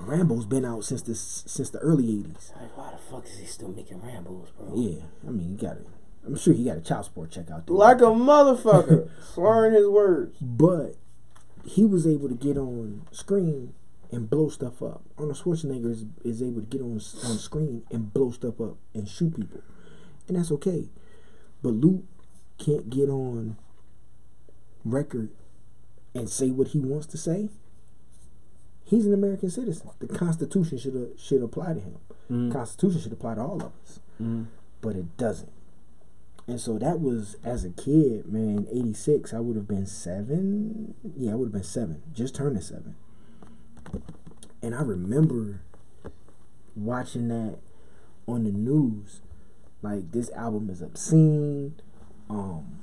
Rambo's been out since the since the early 80s.
Like, why the fuck is he still making Rambos, bro?
Yeah, I mean, you got to I'm sure he got a child support check out there.
Like a motherfucker, slurring his words.
but he was able to get on screen and blow stuff up. Arnold Schwarzenegger is, is able to get on on screen and blow stuff up and shoot people, and that's okay. But Luke can't get on record and say what he wants to say. He's an American citizen. The Constitution should should apply to him.
Mm.
Constitution should apply to all of us,
Mm.
but it doesn't. And so that was as a kid, man. Eighty six, I would have been seven. Yeah, I would have been seven, just turning seven. And I remember watching that on the news, like this album is obscene. Um,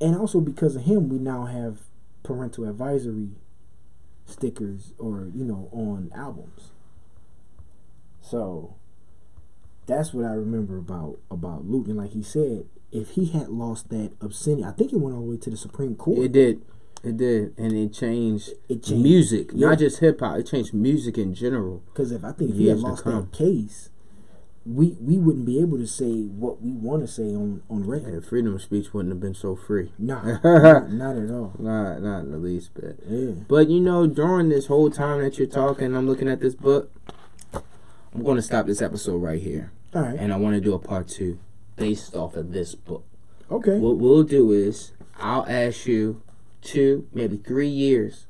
and also because of him, we now have parental advisory stickers or you know on albums. So that's what I remember about about Luke. And like he said, if he had lost that obscenity, I think it went all the way to the Supreme Court.
It did. It did. And it changed,
It changed-
music,
yeah.
not just hip hop. It changed music in general.
Because if I think if he had lost that case, we we wouldn't be able to say what we want to say on on record.
And freedom of speech wouldn't have been so free.
Nah, not at all.
Not, not in the least bit.
Yeah.
But you know, during this whole time that you're talking, I'm looking at this book. I'm going to stop this episode right here,
All right.
and I want to do a part two based off of this book.
Okay.
What we'll do is I'll ask you two, maybe three years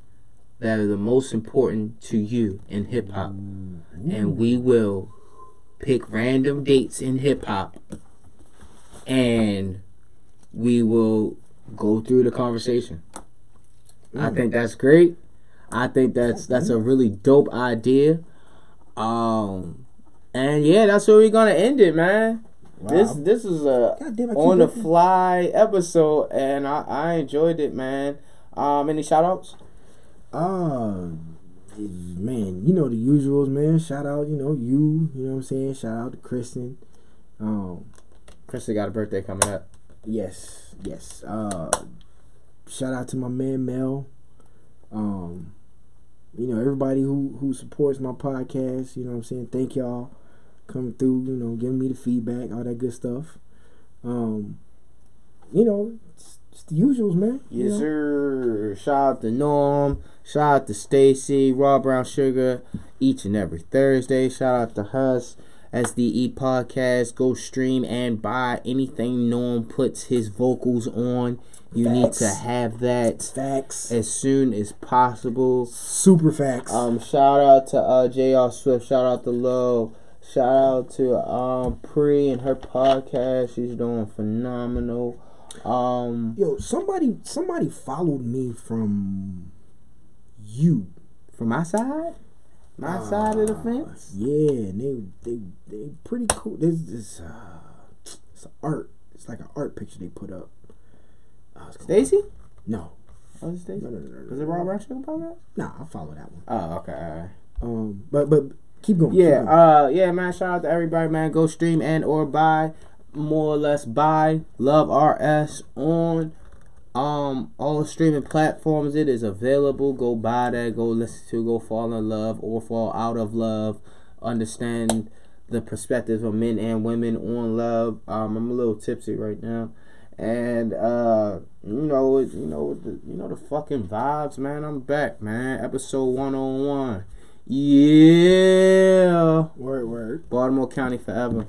that are the most important to you in hip hop, and we will pick random dates in hip hop, and we will go through the conversation. I think that's great. I think that's that's a really dope idea. Um, and yeah, that's where we're gonna end it, man. This
Wow.
this is a
God damn, I keep
on the fly episode, and I, I enjoyed it, man. Um, any shout outs?
Uh, man, you know the usuals, man. Shout out, you know you. You know what I'm saying. Shout out to Kristen. Um,
Krista got a birthday coming up.
yes, yes. Uh, shout out to my man Mel. Um, you know everybody who who supports my podcast. You know what I'm saying. Thank y'all coming through. You know, giving me the feedback, all that good stuff. Um, you know, it's, it's the usuals, man.
Yes,
know?
sir. Shout out to Norm. Shout out to Stacy, Raw Brown Sugar, each and every Thursday. Shout out to Hus, SDE Podcast. Go stream and buy anything Norm puts his vocals on. You need to have that
Facts.
as soon as possible.
Super facts.
Um, shout out to uh, J.R. Swift. Shout out to Low. Shout out to um Pre and her podcast. She's doing phenomenal. Um,
Yo, somebody somebody followed me from you.
from my side, my side of the fence.
Yeah, and they they they pretty cool. This this uh, it's art. It's like an art picture they put up. Called-
Stacy?
No,
Oh, Stacy.
no, no, no, no.
Is it Raw Brown podcast?
Nah, I follow that one.
Oh, okay.
Um, but but keep going.
Yeah,
keep going.
uh, yeah, man. Shout out to everybody, man. Go stream and or buy, more or less buy Love RS on um all streaming platforms. It is available. Go buy that. Go listen to. Go fall in love or fall out of love. Understand the perspectives of men and women on love. Um, I'm a little tipsy right now. And uh, you know, you know, the, you know the fucking vibes, man. I'm back, man. Episode one on one. Yeah.
Word word.
Baltimore County forever.